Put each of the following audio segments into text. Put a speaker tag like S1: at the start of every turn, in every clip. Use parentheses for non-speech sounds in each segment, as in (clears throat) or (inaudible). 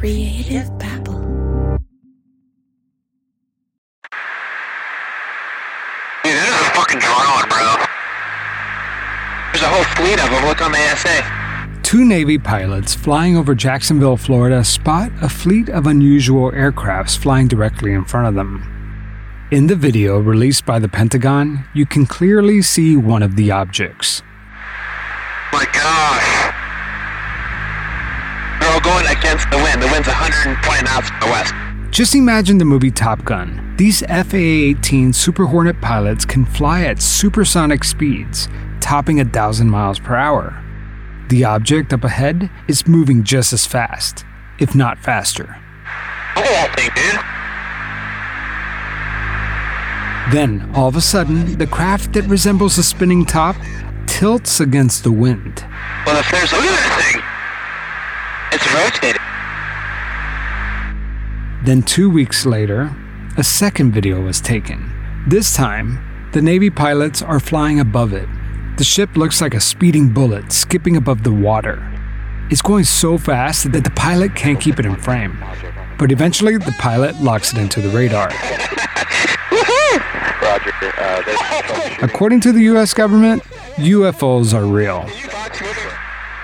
S1: Creative Babble.
S2: Dude, this is a fucking drone, bro. There's a whole fleet of them. Look on the ASA.
S3: Two Navy pilots flying over Jacksonville, Florida spot a fleet of unusual aircrafts flying directly in front of them. In the video released by the Pentagon, you can clearly see one of the objects.
S2: Against the wind. The wind's 120 knots to the west.
S3: Just imagine the movie Top Gun. These FA 18 Super Hornet pilots can fly at supersonic speeds, topping a thousand miles per hour. The object up ahead is moving just as fast, if not faster.
S2: Look at that thing, dude.
S3: Then, all of a sudden, the craft that resembles a spinning top tilts against the wind.
S2: Well, if there's... Look at that thing. It's rotating.
S3: Then, two weeks later, a second video was taken. This time, the Navy pilots are flying above it. The ship looks like a speeding bullet skipping above the water. It's going so fast that the pilot can't keep it in frame. But eventually, the pilot locks it into the radar. (laughs)
S4: Roger. Uh,
S3: According to the US government, UFOs are real.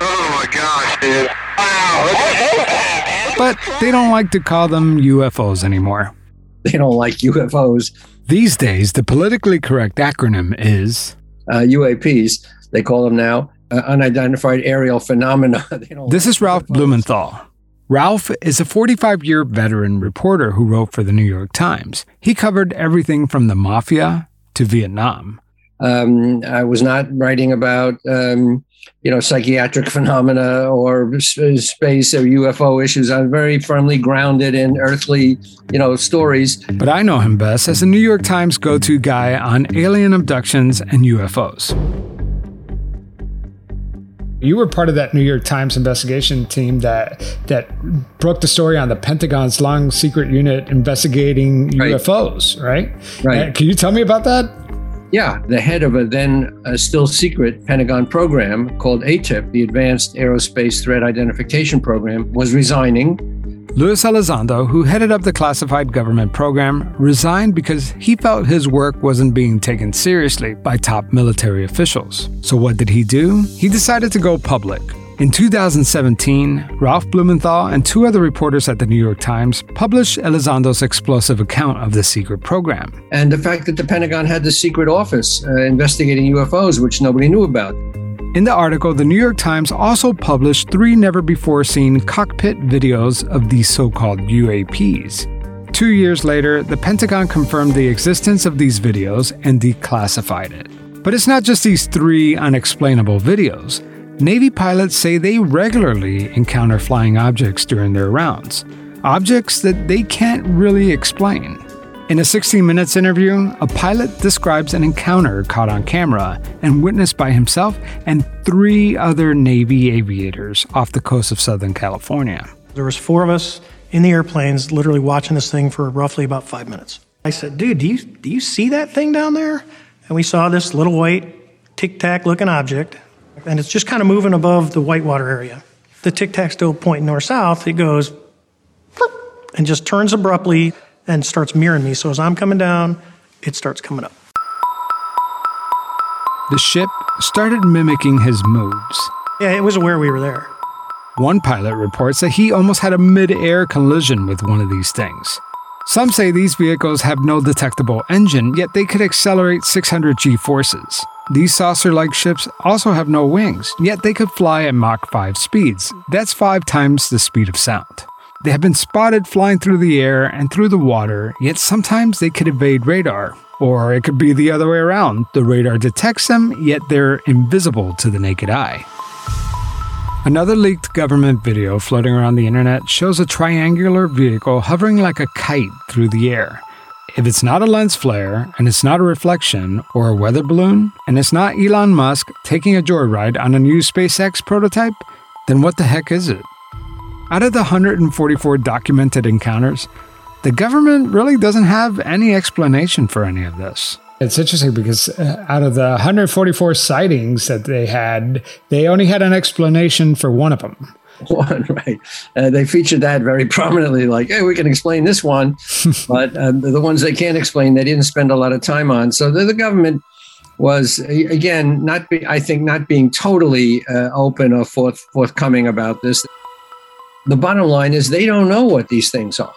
S2: Oh my gosh, dude. Wow. Look at
S3: But they don't like to call them UFOs anymore.
S5: They don't like UFOs,
S3: These days, the politically correct acronym is
S5: uh, UAPs. They call them now uh, unidentified aerial phenomena. (laughs) They don't
S3: This
S5: like
S3: is Ralph
S5: UFOs.
S3: Blumenthal. Ralph is a 45 year veteran reporter who wrote for the New York Times. He covered everything from the mafia to Vietnam.
S5: Um, I was not writing about um, you know psychiatric phenomena or space or UFO issues. I'm very firmly grounded in earthly you know stories.
S3: But I know him best as a New York Times go to guy on alien abductions and UFOs. You were part of that New York Times investigation team that that broke the story on the Pentagon's long secret unit investigating
S5: Right.
S3: UFOs, right?
S5: Right.
S3: Uh, can you tell me about that?
S5: Yeah, the head of a then uh, still secret Pentagon program called AATIP, the Advanced Aerospace Threat Identification Program, was resigning.
S3: Luis Elizondo, who headed up the classified government program, resigned because he felt his work wasn't being taken seriously by top military officials. So, what did he do? He decided to go public. In 2017, Ralph Blumenthal and two other reporters at the New York Times published Elizondo's explosive account of the secret program.
S5: And the fact that the Pentagon had the secret office uh, investigating UFOs, which nobody knew about.
S3: In the article, the New York Times also published three never before seen cockpit videos of these so called UAPs. Two years later, the Pentagon confirmed the existence of these videos and declassified it. But it's not just these three unexplainable videos. Navy pilots say they regularly encounter flying objects during their rounds, objects that they can't really explain. In a 60 Minutes interview, a pilot describes an encounter caught on camera and witnessed by himself and three other Navy aviators off the coast of Southern California.
S6: There was four of us in the airplanes, literally watching this thing for roughly about five minutes. I said, "Dude, do you do you see that thing down there?" And we saw this little white tic tac looking object, and it's just kind of moving above the whitewater area. The tic tac's still pointing north south. It goes and just turns abruptly and starts mirroring me. So as I'm coming down, it starts coming up.
S3: The ship started mimicking his moves.
S6: Yeah, it was aware we were there.
S3: One pilot reports that he almost had a mid air collision with one of these things. Some say these vehicles have no detectable engine, yet they could accelerate 600 g forces. These saucer like ships also have no wings, yet they could fly at Mach 5 speeds. That's five times the speed of sound. They have been spotted flying through the air and through the water, yet sometimes they could evade radar. Or it could be the other way around. The radar detects them, yet they're invisible to the naked eye. Another leaked government video floating around the internet shows a triangular vehicle hovering like a kite through the air. If it's not a lens flare, and it's not a reflection or a weather balloon, and it's not Elon Musk taking a joyride on a new SpaceX prototype, then what the heck is it? Out of the 144 documented encounters, the government really doesn't have any explanation for any of this. It's interesting because uh, out of the 144 sightings that they had, they only had an explanation for one of them. (laughs)
S5: one, right? Uh, they featured that very (laughs) prominently, like, hey, we can explain this one, (laughs) but uh, the ones they can't explain, they didn't spend a lot of time on. So the, the government was again not be, I think not being totally uh, open or forth, forthcoming about this. The bottom line is they don't know what these things are.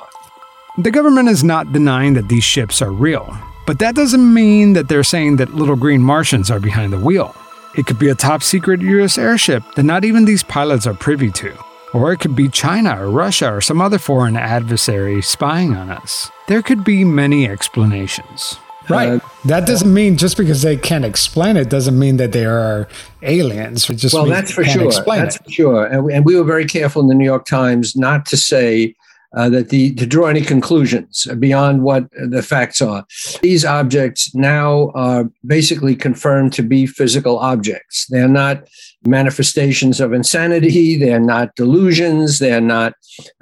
S3: The government is not denying that these ships are real, but that doesn't mean that they're saying that little green Martians are behind the wheel. It could be a top secret US airship that not even these pilots are privy to. Or it could be China or Russia or some other foreign adversary spying on us. There could be many explanations.
S1: Right. Uh, that doesn't mean just because they can't explain it doesn't mean that they are aliens. It just
S5: well, that's for sure. That's it. for sure. And we, and we were very careful in the New York Times not to say uh, that the to draw any conclusions beyond what the facts are. These objects now are basically confirmed to be physical objects. They're not manifestations of insanity. They're not delusions. They're not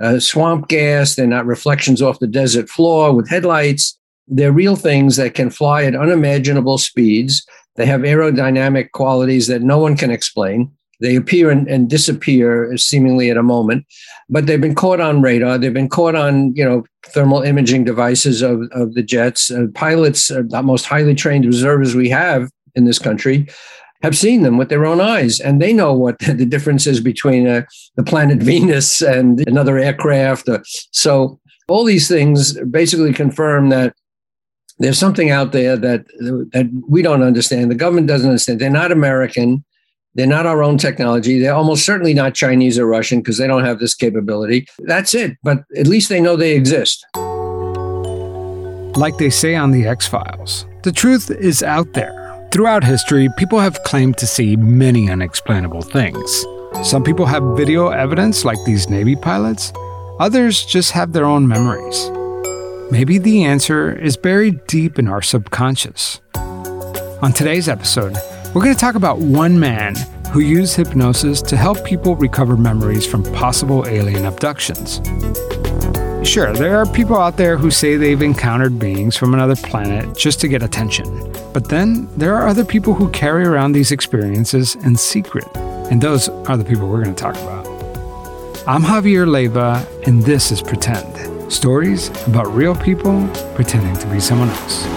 S5: uh, swamp gas. They're not reflections off the desert floor with headlights. They're real things that can fly at unimaginable speeds. They have aerodynamic qualities that no one can explain. They appear and, and, disappear seemingly at a moment, but they've been caught on radar. They've been caught on, you know, thermal imaging devices of, of the jets. Uh, pilots, uh, the most highly trained observers we have in this country, have seen them with their own eyes, and they know what (laughs) the difference is between uh, the planet (laughs) Venus and another aircraft. Uh, so all these things basically confirm that there's something out there that that we don't understand. The government doesn't understand. They're not American. They're not our own technology. They're almost certainly not Chinese or Russian because they don't have this capability. That's it. But at least they know they exist.
S3: Like they say on the X Files, the truth is out there. Throughout history, people have claimed to see many unexplainable things. Some people have video evidence, like these Navy pilots. Others just have their own memories. Maybe the answer is buried deep in our subconscious. On today's episode, we're going to talk about one man who used hypnosis to help people recover memories from possible alien abductions. Sure, there are people out there who say they've encountered beings from another planet just to get attention. But then there are other people who carry around these experiences in secret. And those are the people we're going to talk about. I'm Javier Leiva, and this is Pretend. Stories about real people pretending to be someone else.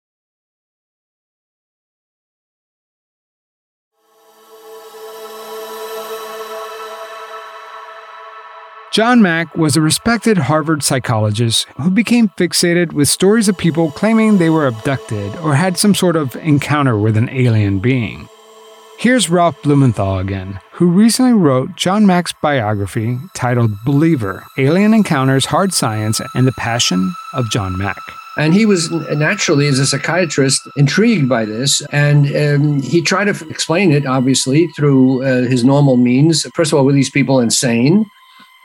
S3: John Mack was a respected Harvard psychologist who became fixated with stories of people claiming they were abducted or had some sort of encounter with an alien being. Here's Ralph Blumenthal again, who recently wrote John Mack's biography titled Believer Alien Encounters, Hard Science, and the Passion of John Mack.
S5: And he was naturally, as a psychiatrist, intrigued by this. And um, he tried to explain it, obviously, through uh, his normal means. First of all, were these people insane?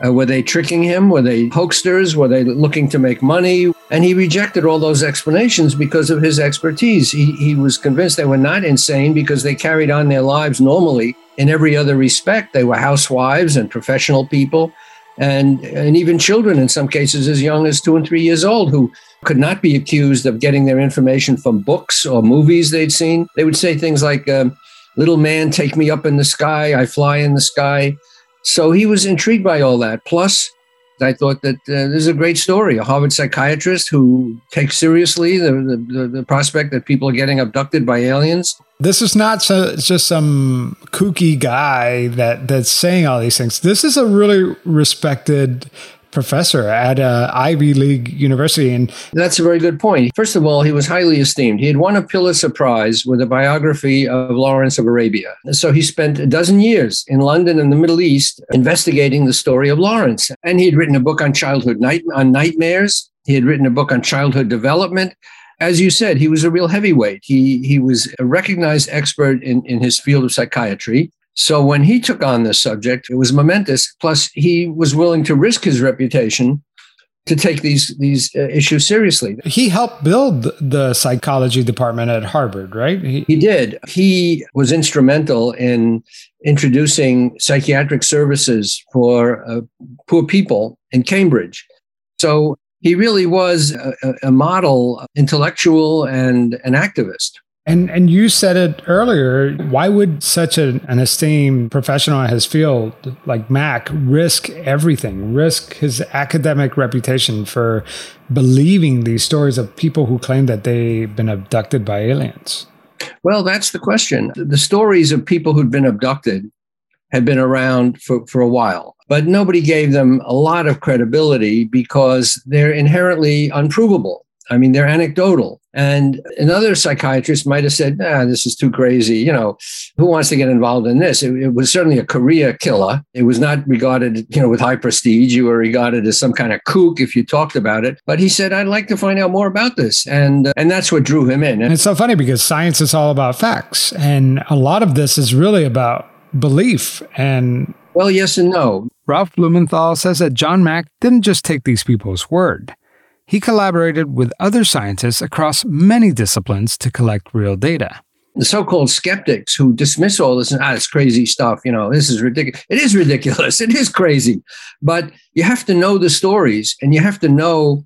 S5: Uh, were they tricking him? Were they hoaxsters? Were they looking to make money? And he rejected all those explanations because of his expertise. He, he was convinced they were not insane because they carried on their lives normally in every other respect. They were housewives and professional people, and, and even children, in some cases, as young as two and three years old, who could not be accused of getting their information from books or movies they'd seen. They would say things like, um, Little man, take me up in the sky, I fly in the sky. So he was intrigued by all that. Plus, I thought that uh, this is a great story. A Harvard psychiatrist who takes seriously the, the, the prospect that people are getting abducted by aliens.
S1: This is not so, just some kooky guy that that's saying all these things. This is a really respected professor at a Ivy League university. And
S5: that's a very good point. First of all, he was highly esteemed. He had won a Pulitzer Prize with a biography of Lawrence of Arabia. So he spent a dozen years in London and the Middle East investigating the story of Lawrence. And he had written a book on childhood night on nightmares. He had written a book on childhood development. As you said, he was a real heavyweight. He he was a recognized expert in, in his field of psychiatry. So when he took on this subject, it was momentous. Plus, he was willing to risk his reputation to take these these uh, issues seriously.
S1: He helped build the psychology department at Harvard, right?
S5: He, he did. He was instrumental in introducing psychiatric services for uh, poor people in Cambridge. So he really was a, a model intellectual and an activist.
S1: And and you said it earlier. Why would such a, an esteemed professional in his field like Mack risk everything, risk his academic reputation for believing these stories of people who claim that they've been abducted by aliens?
S5: Well, that's the question. The stories of people who'd been abducted had been around for, for a while, but nobody gave them a lot of credibility because they're inherently unprovable. I mean, they're anecdotal. And another psychiatrist might have said, "Ah, this is too crazy. You know, who wants to get involved in this?" It, it, was certainly a career killer. It was not regarded, you know, with high prestige. You were regarded as some kind of kook if you talked about it. But he said, "I'd like to find out more about this," and uh, and that's what drew him in.
S1: And it's so funny because science is all about facts, and a lot of this is really about belief and.
S5: Well, yes and no.
S3: Ralph Blumenthal says that John Mack didn't just take these people's word he collaborated with other scientists across many disciplines to collect real data.
S5: The so called skeptics who dismiss all this and, ah, it's crazy stuff, you know, this is ridiculous. It is ridiculous. (laughs) It is crazy. But you have to know the stories and you have to know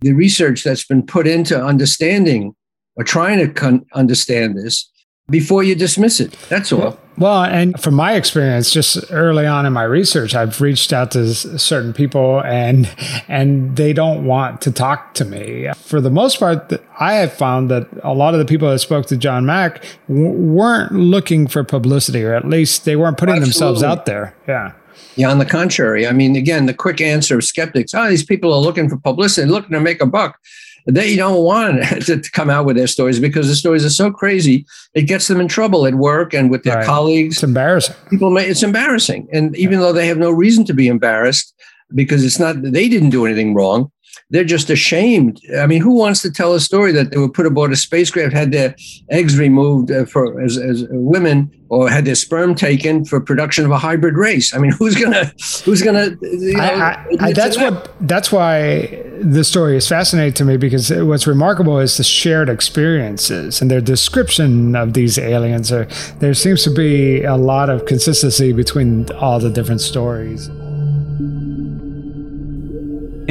S5: the research that's been put into understanding or trying to con- understand this before you dismiss it. That's all.
S1: Well, and from my experience, just early on in my research, I've reached out to certain people, and and they don't want to talk to me. For the most part, I have found that a lot of the people that spoke to John Mack weren't looking for publicity, or at least they weren't putting Absolutely. themselves out there. Yeah.
S5: Yeah, on the contrary. I mean, again, the quick answer of skeptics, oh, these people are looking for publicity, looking to make a buck they don't want (laughs) to, come out with their stories because the stories are so crazy. It gets them in trouble at work and with their right. colleagues.
S1: It's embarrassing.
S5: People may, it's embarrassing. And even though they have no reason to be embarrassed because it's not, they didn't do anything wrong they're just ashamed. I mean, who wants to tell a story that they were put aboard a spacecraft, had their eggs removed uh, for as, as women, or had their sperm taken for production of a hybrid race? I mean, (laughs) who's gonna who's gonna? You know, I,
S1: I, that's that? what that's why the story is fascinating to me because what's remarkable is the shared experiences and their description of these aliens. Are, there seems to be a lot of consistency between all the different stories.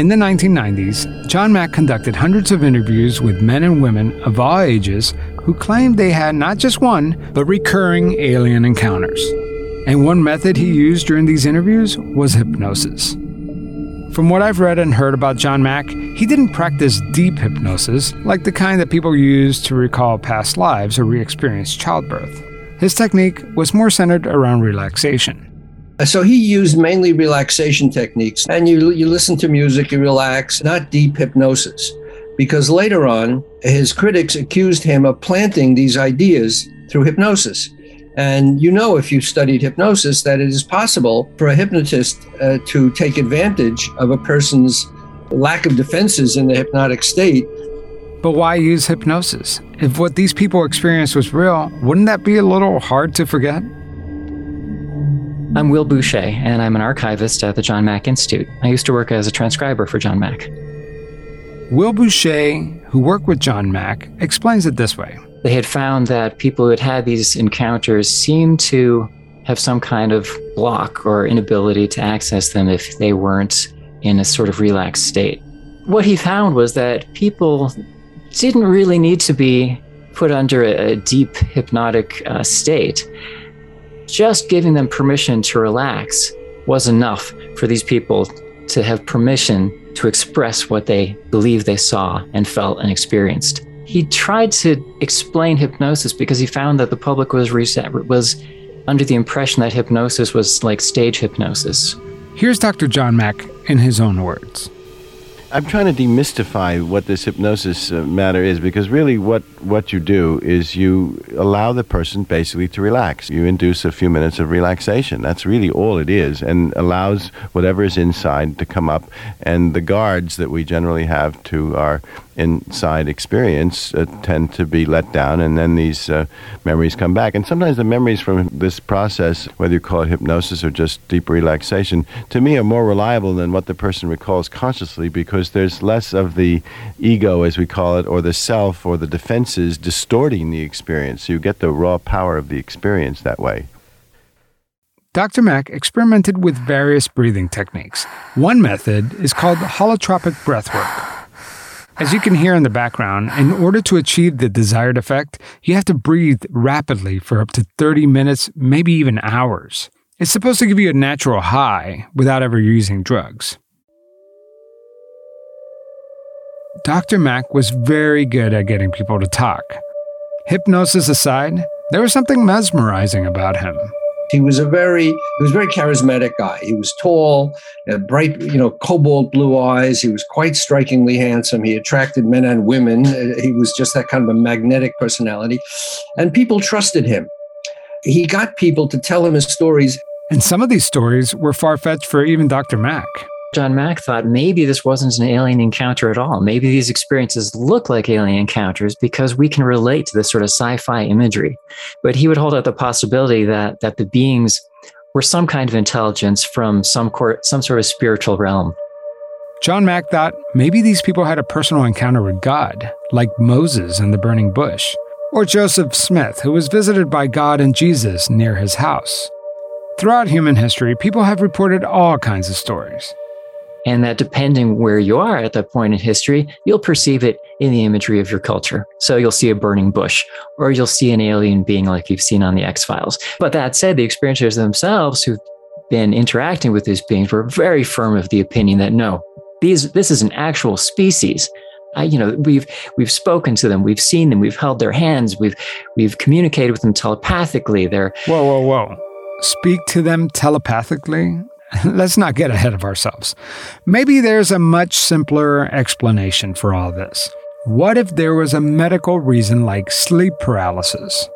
S3: In the 1990s, John Mack conducted hundreds of interviews with men and women of all ages who claimed they had not just one, but recurring alien encounters. And one method he used during these interviews was hypnosis. From what I've read and heard about John Mack, he didn't practice deep hypnosis like the kind that people use to recall past lives or re experience childbirth. His technique was more centered around relaxation.
S5: So he used mainly relaxation techniques. And you, you listen to music, you relax, not deep hypnosis. Because later on, his critics accused him of planting these ideas through hypnosis. And you know, if you've studied hypnosis, that it is possible for a hypnotist uh, to take advantage of a person's lack of defenses in the hypnotic state.
S3: But why use hypnosis? If what these people experienced was real, wouldn't that be a little hard to forget?
S7: I'm Will Bueché, and I'm an archivist at the John Mack Institute. I used to work as a transcriber for John Mack.
S3: Will Bueché, who worked with John Mack, explains it this way.
S7: They had found that people who had had these encounters seemed to have some kind of block or inability to access them if they weren't in a sort of relaxed state. What he found was that people didn't really need to be put under a, deep hypnotic uh, state. Just giving them permission to relax was enough for these people to have permission to express what they believed they saw and felt and experienced. He tried to explain hypnosis because he found that the public was reset, was under the impression that hypnosis was like stage hypnosis.
S3: Here's Dr. John Mack in his own words.
S8: I'm trying to demystify what this hypnosis uh, matter is because really what, what you do is you allow the person basically to relax. You induce a few minutes of relaxation. That's really all it is and allows whatever is inside to come up. And the guards that we generally have to our inside experience uh, tend to be let down, and then these uh, memories come back. And sometimes the memories from this process, whether you call it hypnosis or just deep relaxation, to me are more reliable than what the person recalls consciously because there's less of the ego, as we call it, or the self or the defenses distorting the experience. So you get the raw power of the experience that way.
S3: Dr. Mack experimented with various breathing techniques. One method is called holotropic breathwork. As you can hear in the background, in order to achieve the desired effect, you have to breathe rapidly for up to 30 minutes, maybe even hours. It's supposed to give you a natural high without ever using drugs. Dr. Mack was very good at getting people to talk. Hypnosis aside, there was something mesmerizing about him.
S5: He was a very he was a very charismatic guy. He was tall, had bright, you know, cobalt blue eyes. He was quite strikingly handsome. He attracted men and women. Uh, he was just that kind of a magnetic personality, and people trusted him. He got people to tell him his stories.
S3: And some of these stories were far fetched for even Dr. Mack.
S7: John Mack thought maybe this wasn't an alien encounter at all. Maybe these experiences look like alien encounters because we can relate to this sort of sci-fi imagery. But he would hold out the possibility that that the beings were some kind of intelligence from some court, some sort of spiritual realm.
S3: John Mack thought maybe these people had a personal encounter with God, like Moses in the burning bush, or Joseph Smith, who was visited by God and Jesus near his house. Throughout human history, people have reported all kinds of stories.
S7: And that depending where you are at that point in history, you'll perceive it in the imagery of your culture. So you'll see a burning bush or you'll see an alien being like you've seen on the X Files. But that said, the experiencers themselves who've been interacting with these beings were very firm of the opinion that no, these, this is an actual species. I, you know, we've we've spoken to them, we've seen them, we've held their hands, we've we've communicated with them telepathically. They're
S3: whoa, whoa, whoa! Speak to them telepathically? (laughs) Let's not get ahead of ourselves. Maybe there's a much simpler explanation for all this. What if there was a medical reason like sleep paralysis?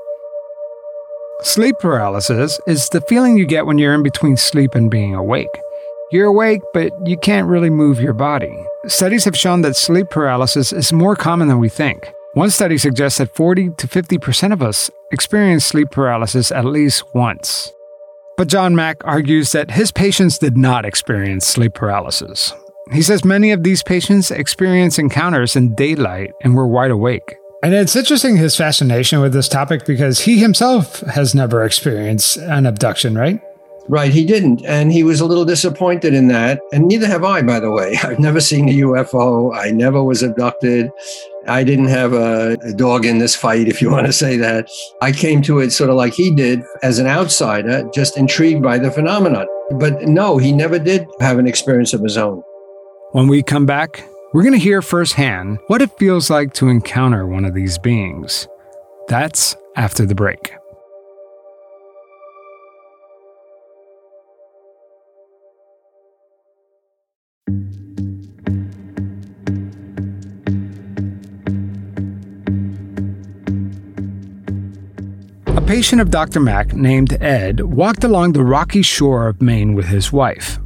S3: Sleep paralysis is the feeling you get when you're in between sleep and being awake. You're awake, but you can't really move your body. Studies have shown that sleep paralysis is more common than we think. One study suggests that 40 to 50% of us experience sleep paralysis at least once. But John Mack argues that his patients did not experience sleep paralysis. He says many of these patients experience encounters in daylight and were wide awake.
S1: And it's interesting his fascination with this topic because he himself has never experienced an abduction, right?
S5: Right, he didn't. And he was a little disappointed in that. And neither have I, by the way. (laughs) I've never seen a UFO. I never was abducted. I didn't have a, dog in this fight, if you (laughs) want to say that. I came to it sort of like he did as an outsider, just intrigued by the phenomenon. But no, he never did have an experience of his own.
S3: When we come back, we're going to hear firsthand what it feels like to encounter one of these beings. That's after the break. Patient of Dr. Mack named Ed walked along the rocky shore of Maine with his wife.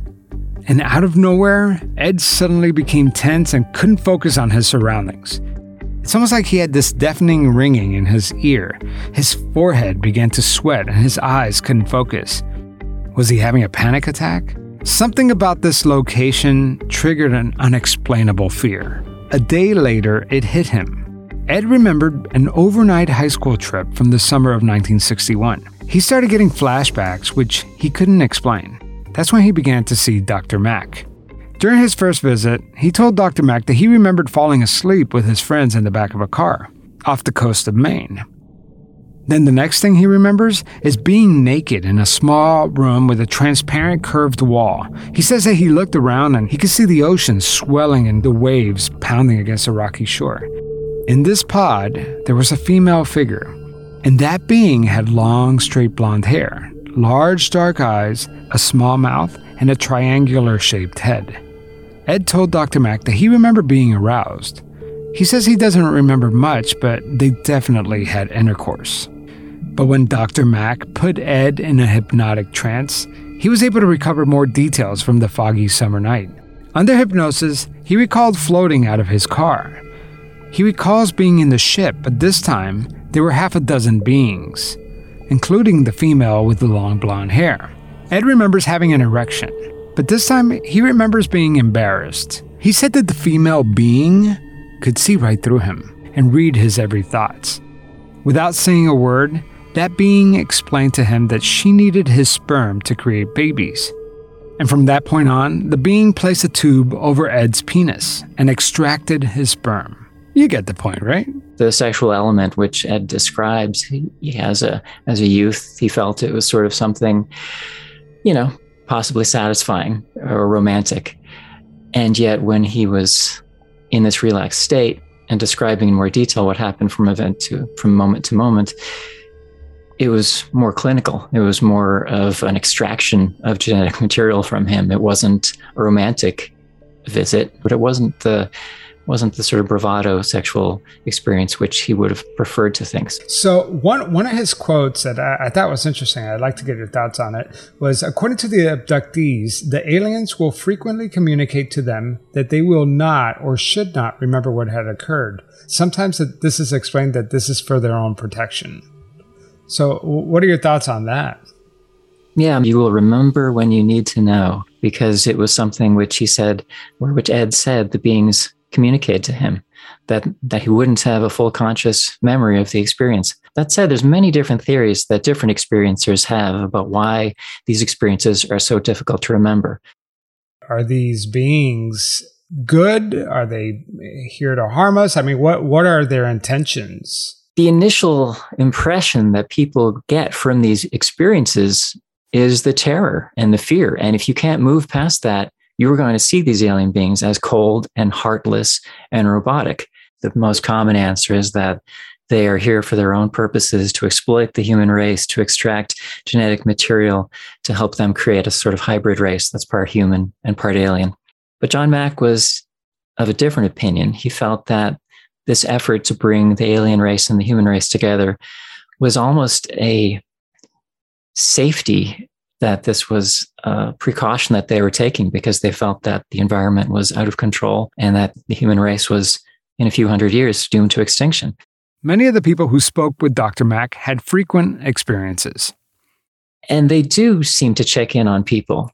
S3: And out of nowhere, Ed suddenly became tense and couldn't focus on his surroundings. It's almost like he had this deafening ringing in his ear. His forehead began to sweat and his eyes couldn't focus. Was he having a panic attack? Something about this location triggered an unexplainable fear. A day later, it hit him. Ed remembered an overnight high school trip from the summer of 1961. He started getting flashbacks, which he couldn't explain. That's when he began to see Dr. Mack. During his first visit, he told Dr. Mack that he remembered falling asleep with his friends in the back of a car off the coast of Maine. Then the next thing he remembers is being naked in a small room with a transparent curved wall. He says that he looked around and he could see the ocean swelling and the waves pounding against a rocky shore. In this pod, there was a female figure, and that being had long, straight blonde hair, large, dark eyes, a small mouth, and a triangular shaped head. Ed told Dr. Mack that he remembered being aroused. He says he doesn't remember much, but they definitely had intercourse. But when Dr. Mack put Ed in a hypnotic trance, he was able to recover more details from the foggy summer night. Under hypnosis, he recalled floating out of his car. He recalls being in the ship, but this time there were half a dozen beings, including the female with the long blonde hair. Ed remembers having an erection, but this time he remembers being embarrassed. He said that the female being could see right through him and read his every thoughts. Without saying a word, that being explained to him that she needed his sperm to create babies. And from that point on, the being placed a tube over Ed's penis and extracted his sperm. You get the point, right?
S7: The sexual element, which Ed describes, he, he has a as a youth, he felt it was sort of something, you know, possibly satisfying or romantic. And yet, when he was in this relaxed state and describing in more detail what happened from event to from moment to moment, it was more clinical. It was more of an extraction of genetic (laughs) material from him. It wasn't a romantic visit, but it wasn't the wasn't the sort of bravado sexual experience which he would have preferred to think.
S1: So one one of his quotes that I, I, thought was interesting, I'd like to get your thoughts on it, was according to the abductees, the aliens will frequently communicate to them that they will not or should not remember what had occurred. Sometimes this is explained that this is for their own protection. So what are your thoughts on that?
S7: Yeah, you will remember when you need to know because it was something which he said, or which Ed said, the beings communicated to him that that he wouldn't have a full conscious memory of the experience. That said, there's many different theories that different experiencers have about why these experiences are so difficult to remember.
S1: Are these beings good? Are they here to harm us? I mean, what what are their intentions?
S7: The initial impression that people get from these experiences is the terror and the fear. And if you can't move past that, you were going to see these alien beings as cold and heartless and robotic. The most common answer is that they are here for their own purposes to exploit the human race, to extract genetic material to help them create a sort of hybrid race that's part human and part alien. But John Mack was of a different opinion. He felt that this effort to bring the alien race and the human race together was almost a safety that this was a precaution that they were taking because they felt that the environment was out of control and that the human race was, in a few hundred years, doomed to extinction.
S3: Many of the people who spoke with Dr. Mack had frequent experiences.
S7: And they do seem to check in on people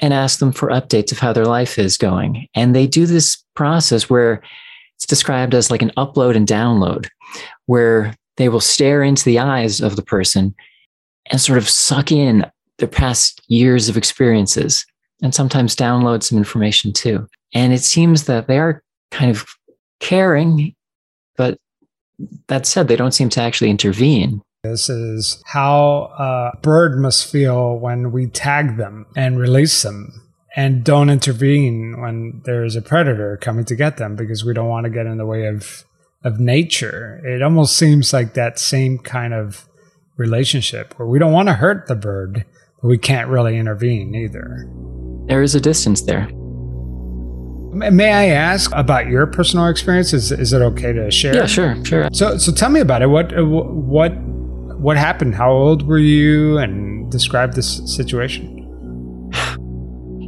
S7: and ask them for updates of how their life is going. And they do this process where it's described as like an upload and download, where they will stare into the eyes of the person and sort of suck in their past years of experiences and sometimes download some information too. And it seems that they are kind of caring, but that said, they don't seem to actually intervene.
S1: This is how a bird must feel when we tag them and release them and don't intervene when there's a predator coming to get them because we don't want to get in the way of of nature. It almost seems like that same kind of relationship where we don't want to hurt the bird, we can't really intervene either.
S7: There is a distance there.
S1: May I ask about your personal experience? Is, is it okay to share?
S7: Yeah, sure, sure.
S1: So, so tell me about it. What, uh, what, what happened? How old were you? And describe this situation.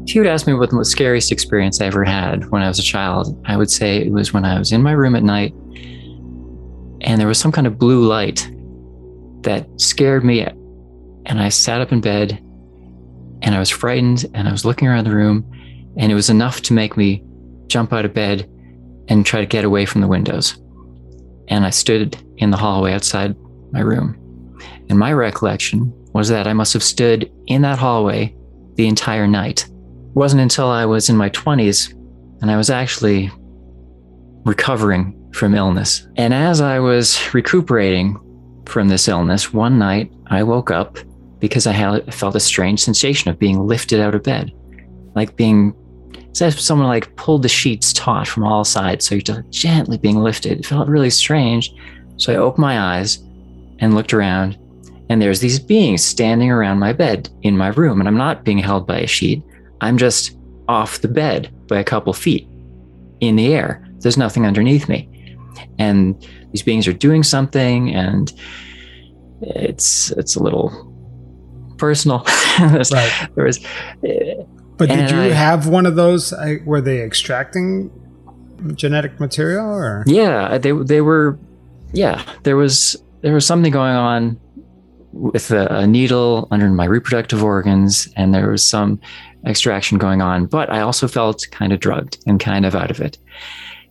S7: If you would ask me what the scariest experience I ever had when I was a child, I would say it was when I was in my room at night and there was some kind of blue light that scared me and I sat up in bed and I was frightened and I was looking around the room and it was enough to make me jump out of bed and try to get away from the windows. And I stood in the hallway outside my room. And my recollection was that I must have stood in that hallway the entire night. It wasn't until I was in my 20s and I was actually recovering from illness. And as I was recuperating from this illness, one night I woke up because I had felt a strange sensation of being lifted out of bed, like being as someone like pulled the sheets taut from all sides, so you're just gently being lifted. It felt really strange. So I opened my eyes and looked around, and there's these beings standing around my bed in my room, and I'm not being held by a sheet. I'm just off the bed by a couple feet in the air. There's nothing underneath me. And these beings are doing something, and it's it's a little personal. (laughs) right. There was
S1: but did you I, have one of those? Were they extracting genetic material, or
S7: yeah, uh, they they were. Yeah, there was there was something going on with a, a needle under my reproductive organs, and there was some extraction going on. But I also felt kind of drugged and kind of out of it.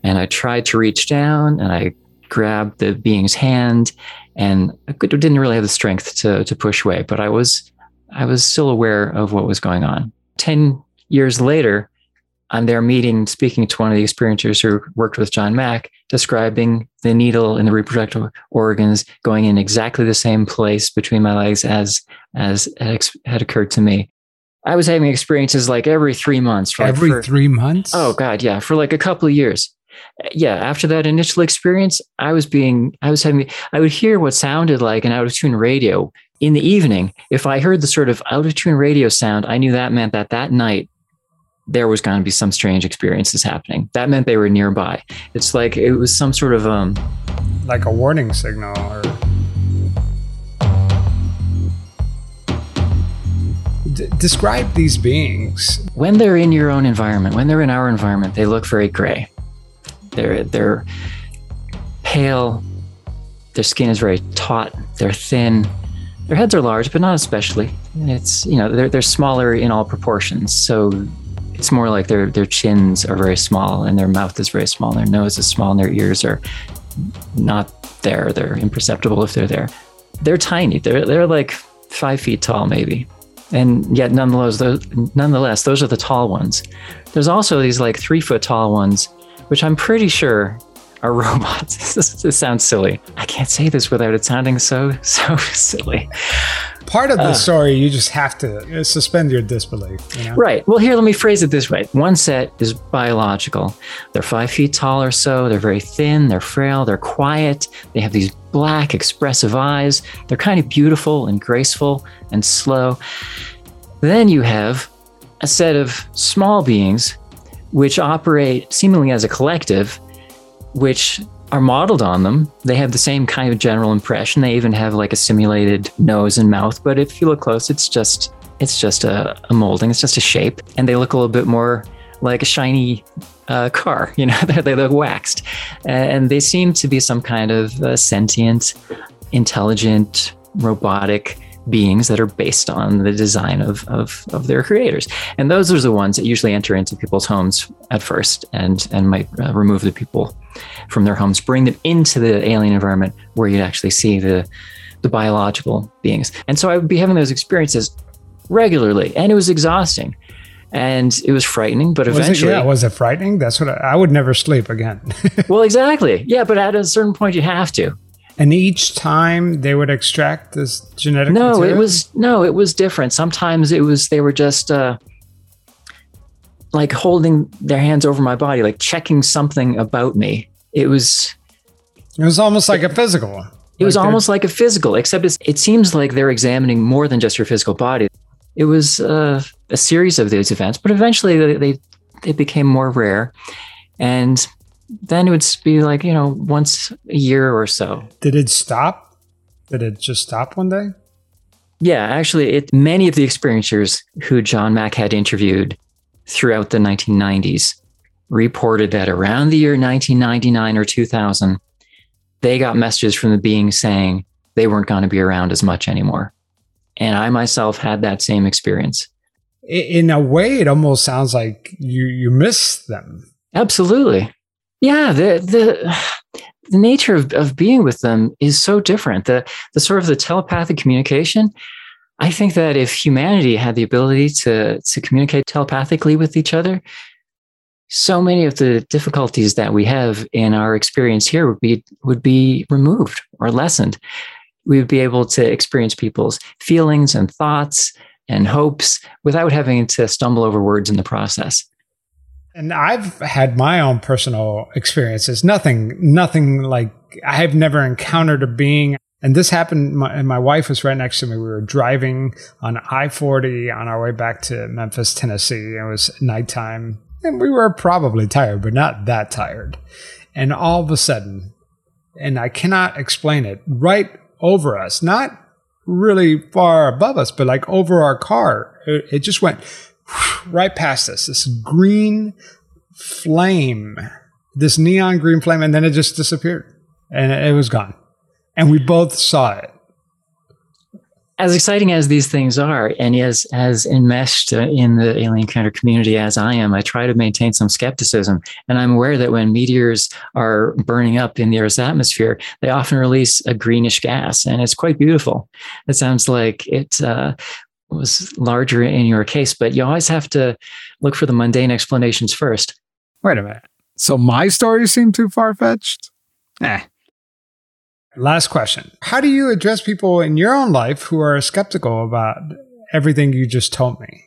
S7: And I tried to reach down, and I grabbed the being's hand, and I didn't really have the strength to to push away. But I was I was still aware of what was going on. 10 years later, on their meeting, speaking to one of the experiencers who worked with John Mack, describing the needle in the reproductive organs going in exactly the same place between my legs as as had occurred to me. I was having experiences like every three months.
S1: Like every
S7: for,
S1: three months?
S7: Oh God, yeah, for like a couple of years. Yeah, after that initial experience, I was being, I was having, I would hear what sounded like an out of tune radio in the evening, if I heard the sort of out of tune radio sound, I knew that meant that that night there was going to be some strange experiences happening. That meant they were nearby. It's like it was some sort of um,
S1: like a warning signal or. D- describe these beings.
S7: When they're in your own environment, when they're in our environment, they look very gray. They're they're pale. Their skin is very taut. They're thin. Their heads are large, but not especially. It's you know they're they're smaller in all proportions. So it's more like their their chins are very small and their mouth is very small, and their nose is small, and their ears are not there. They're imperceptible if they're there. They're tiny. They're they're like five feet tall, maybe, and yet nonetheless, those, nonetheless, those are the tall ones. There's also these like three foot tall ones, which I'm pretty sure are (laughs) robots. (laughs) this, this, sounds silly. I can't say this without it sounding so (laughs) so silly.
S1: Part of the uh, story, you just have to uh, suspend your disbelief. You know?
S7: Right. Well, here, let me phrase it this way: one set is biological. They're five feet tall or so. They're very thin. They're frail. They're quiet. They have these black, expressive eyes. They're kind of beautiful and graceful and slow. Then you have a set of small beings which operate seemingly as a collective which are modeled on them. They have the same kind of general impression. They even have like a simulated nose and mouth, but if you look close, it's just it's just a, a molding. It's just a shape, and they look a little bit more like a shiny uh, car. (laughs) You know, they look waxed, and they seem to be some kind of uh, sentient, intelligent, robotic beings that are based on the design of, of, of their creators. And those are the ones that usually enter into people's homes at first and, and might uh, remove the people from their homes, bring them into the alien environment where you'd actually see the, the biological beings. And so I would be having those experiences regularly, and it was exhausting. And it was frightening, but
S1: was
S7: eventually.
S1: It, yeah, was it frightening? That's what I, I would never sleep again. (laughs)
S7: well, exactly. Yeah, but at a certain point, you have to.
S1: And each time they would extract this genetic.
S7: No,
S1: material?
S7: it was no, it was different. Sometimes it was they were just uh, like holding their hands over my body, like checking something about me. It was.
S1: It was almost like a physical.
S7: It was almost like a physical, except it seems like they're examining more than just your physical body. It was uh, a series of these events, but eventually they, they they became more rare, and then it would be like you know once a year or so.
S1: Did it stop? Did it just stop one day?
S7: Yeah, actually, it many of the experiencers who John Mack had interviewed throughout the 1990s reported that around the year 1999 or 2000, they got messages from the being saying they weren't going to be around as much anymore. And I myself had that same experience.
S1: in a way, it almost sounds like you you miss them.
S7: Absolutely. Yeah, the the the nature of, of being with them is so different. The the sort of the telepathic communication. I think that if humanity had the ability to to communicate telepathically with each other, so many of the difficulties that we have in our experience here would be would be removed or lessened. We would be able to experience people's feelings and thoughts and hopes without having to stumble over words in the process.
S1: And I've had my own personal experiences. Nothing, nothing like I've never encountered a being. And this happened, my, and my wife was right next to me. We were driving on I 40 on our way back to Memphis, Tennessee. It was nighttime, and we were probably tired, but not that tired. And all of a sudden, and I cannot explain it, right over us, not really far above us, but like over our car. It, it just went right past us. This green flame, this neon green flame, and then it just disappeared and it was gone. And we both saw it.
S7: As exciting as these things are, and as as enmeshed in the alien encounter community as I am, I try to maintain some skepticism. And I'm aware that when meteors are burning up in the Earth's atmosphere, they often release a greenish gas, and it's quite beautiful. It sounds like it uh, was larger in your case, but you always have to look for the mundane explanations first.
S3: Wait a minute. So my stories seem too far fetched? Eh.
S1: Last question. How do you address people in your own life who are skeptical about everything you just told me?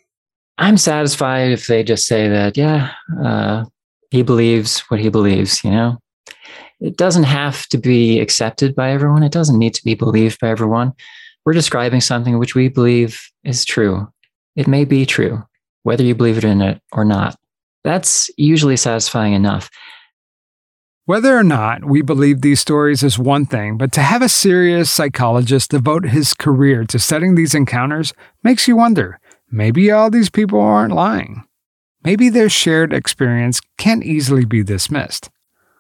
S7: I'm satisfied if they just say that, yeah, uh, he believes what he believes, you know? It doesn't have to be accepted by everyone. It doesn't need to be believed by everyone. We're describing something which we believe is true. It may be true, whether you believe it in it or not. That's usually satisfying enough.
S3: Whether or not we believe these stories is one thing, but to have a serious psychologist devote his career to studying these encounters makes you wonder maybe all these people aren't lying. Maybe their shared experience can't easily be dismissed.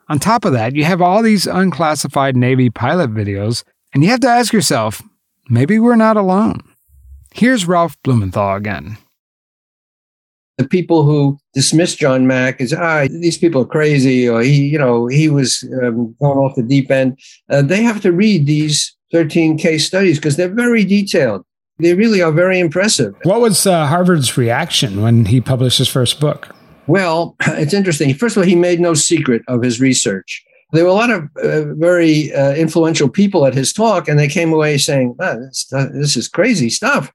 S3: On top of that, you have all these unclassified Navy pilot videos, and you have to ask yourself maybe we're not alone. Here's Ralph Blumenthal again
S5: the people who dismiss John Mack as ah these people are crazy or he you know he was um, going off the deep end. Uh, they have to read these 13 case studies because they're very detailed. They really are very impressive.
S1: What was uh, Harvard's reaction when he published his first book?
S5: Well, (clears throat) it's interesting. First of all, he made no secret of his research. There were a lot of uh, very uh, influential people at his talk, and they came away saying, ah, this, this is crazy stuff.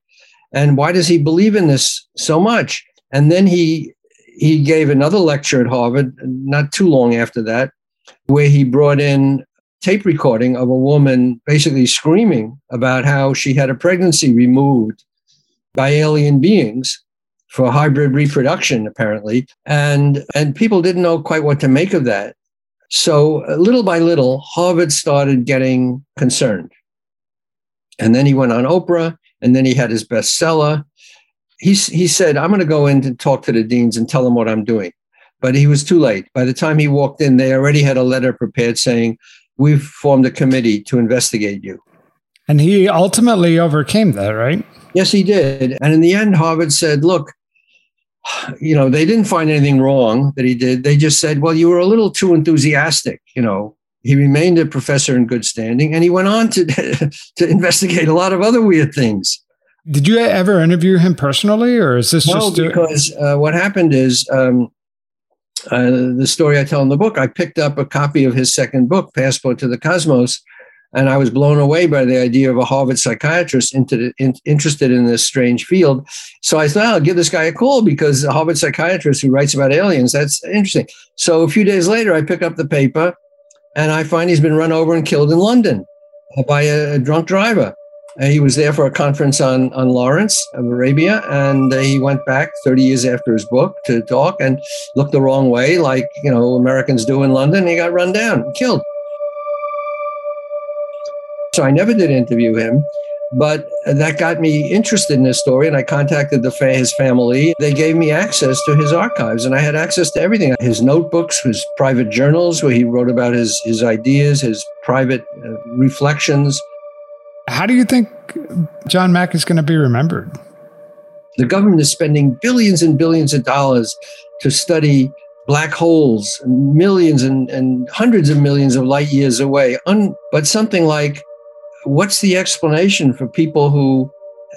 S5: And why does he believe in this so much? And then he he gave another lecture at Harvard not too long after that, where he brought in tape recording of a woman basically screaming about how she had a pregnancy removed by alien beings for hybrid reproduction apparently and and people didn't know quite what to make of that so uh, little by little harvard started getting concerned and then he went on oprah and then he had his bestseller he, he said, I'm going to go in and talk to the deans and tell them what I'm doing. But he was too late. By the time he walked in, they already had a letter prepared saying, We've formed a committee to investigate you.
S1: And he ultimately overcame that, right?
S5: Yes, he did. And in the end, Harvard said, Look, (sighs) you know, they didn't find anything wrong that he did. They just said, Well, you were a little too enthusiastic. You know, he remained a professor in good standing and he went on to, (laughs) to investigate a lot of other weird things.
S1: Did you ever interview him personally, or is this
S5: no,
S1: just
S5: because uh, what happened is um, uh, the story I tell in the book. I picked up a copy of his second book, Passport to the Cosmos, and I was blown away by the idea of a Harvard psychiatrist into, in, interested in this strange field. So I thought I'll give this guy a call because a Harvard psychiatrist who writes about aliens, that's interesting. So a few days later, I pick up the paper and I find he's been run over and killed in London by a, a drunk driver. He was there for a conference on, on Lawrence of Arabia, and he went back 30 years after his book to talk and looked the wrong way, like you know Americans do in London. he got run down killed. So I never did interview him, but that got me interested in his story, and I contacted the his family. They gave me access to his archives, and I had access to everything: his notebooks, his private journals, where he wrote about his his ideas, his private uh, reflections
S1: how do you think John Mack is going to be remembered?
S5: The government is spending billions and billions of dollars to study black holes, millions and, and hundreds of millions of light years away. Un, but something like, what's the explanation for people who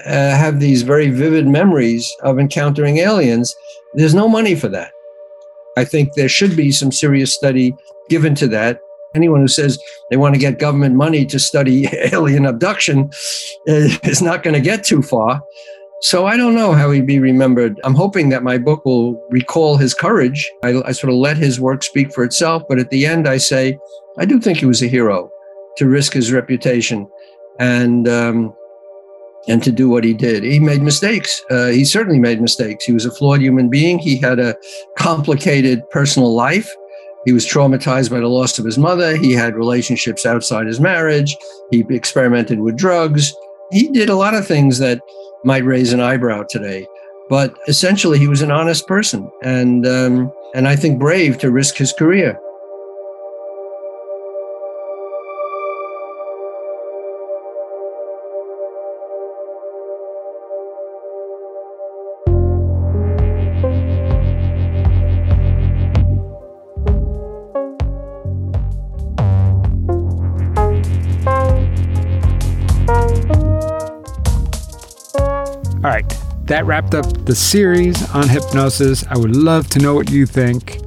S5: uh, have these very vivid memories of encountering aliens? There's no money for that. I think there should be some serious study given to that. Anyone who says they want to get government money to study (laughs) alien abduction uh, is not going to get too far. So I don't know how he'd be remembered. I'm hoping that my book will recall his courage. I, I, sort of let his work speak for itself. But at the end, I say, I do think he was a hero to risk his reputation and um, and to do what he did. He made mistakes. Uh, he certainly made mistakes. He was a flawed human being. He had a complicated personal life. He was traumatized by the loss of his mother. He had relationships outside his marriage. He experimented with drugs. He did a lot of things that might raise an eyebrow today. But essentially, he was an honest person, and um, and I think brave to risk his career.
S3: That wrapped up the series on hypnosis. I would love to know what you think.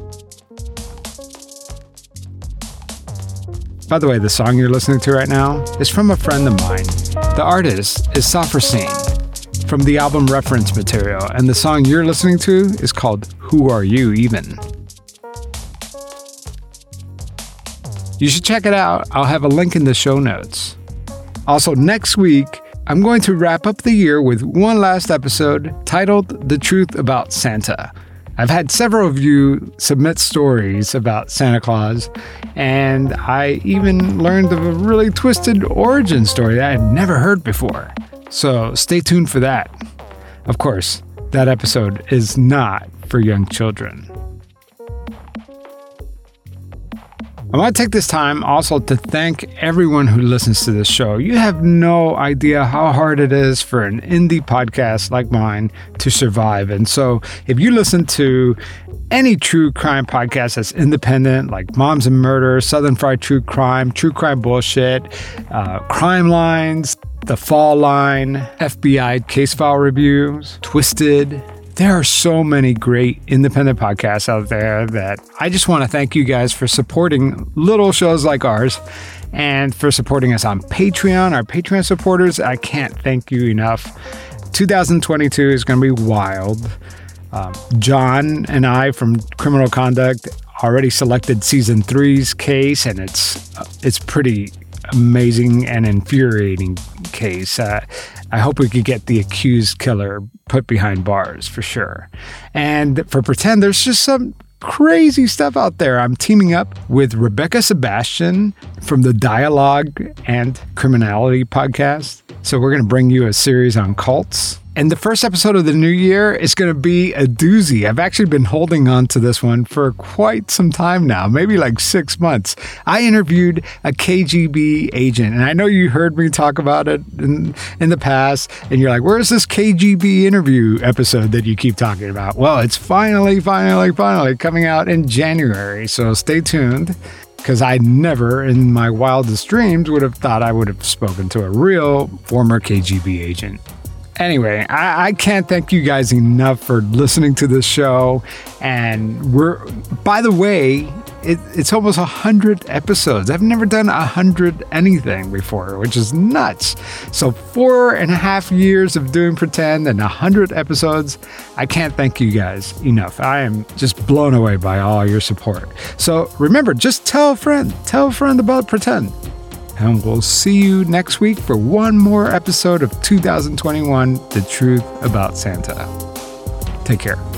S3: By the way, the song you're listening to right now is from a friend of mine. The artist is Safrasine from the album Reference Material, and the song you're listening to is called Who Are You Even? You should check it out. I'll have a link in the show notes. Also, next week, I'm going to wrap up the year with one last episode titled The Truth About Santa. I've had several of you submit stories about Santa Claus, and I even learned of a really twisted origin story that I had never heard before. So stay tuned for that. Of course, that episode is not for young children. I want to take this time also to thank everyone who listens to this show. You have no idea how hard it is for an indie podcast like mine to survive. And so, if you listen to any true crime podcast that's independent, like Moms and Murder, Southern Fried True Crime, True Crime Bullshit, uh, Crime Lines, The Fall Line, FBI Case File Reviews, Twisted, there are so many great independent podcasts out there that I just want to thank you guys for supporting little shows like ours and for supporting us on Patreon. Our Patreon supporters, I can't thank you enough. 2022 is going to be wild. Um, John and I from Criminal Conduct already selected season three's case, and it's it's pretty amazing and infuriating case. Uh, I hope we could get the accused killer put behind bars for sure. And for pretend, there's just some crazy stuff out there. I'm teaming up with Rebecca Sebastian from the Dialogue and Criminality podcast. So we're going to bring you a series on cults and the first episode of the new year is going to be a doozy. I've actually been holding on to this one for quite some time now, maybe like six months. I interviewed a KGB agent, and I know you heard me talk about it in, in the past, and you're like, where's this KGB interview episode that you keep talking about? Well, it's finally, finally, finally coming out in January. So stay tuned because I never in my wildest dreams would have thought I would have spoken to a real former KGB agent. Anyway, I, I, can't thank you guys enough for listening to this show. And we're, by the way, it, it's almost a hundred episodes. I've never done a hundred anything before, which is nuts. So four and a half years of doing pretend and a hundred episodes. I can't thank you guys enough. I am just blown away by all your support. So remember, just tell a friend, tell a friend about pretend and we'll see you next week for one more episode of 2021 The Truth About Santa. Take care.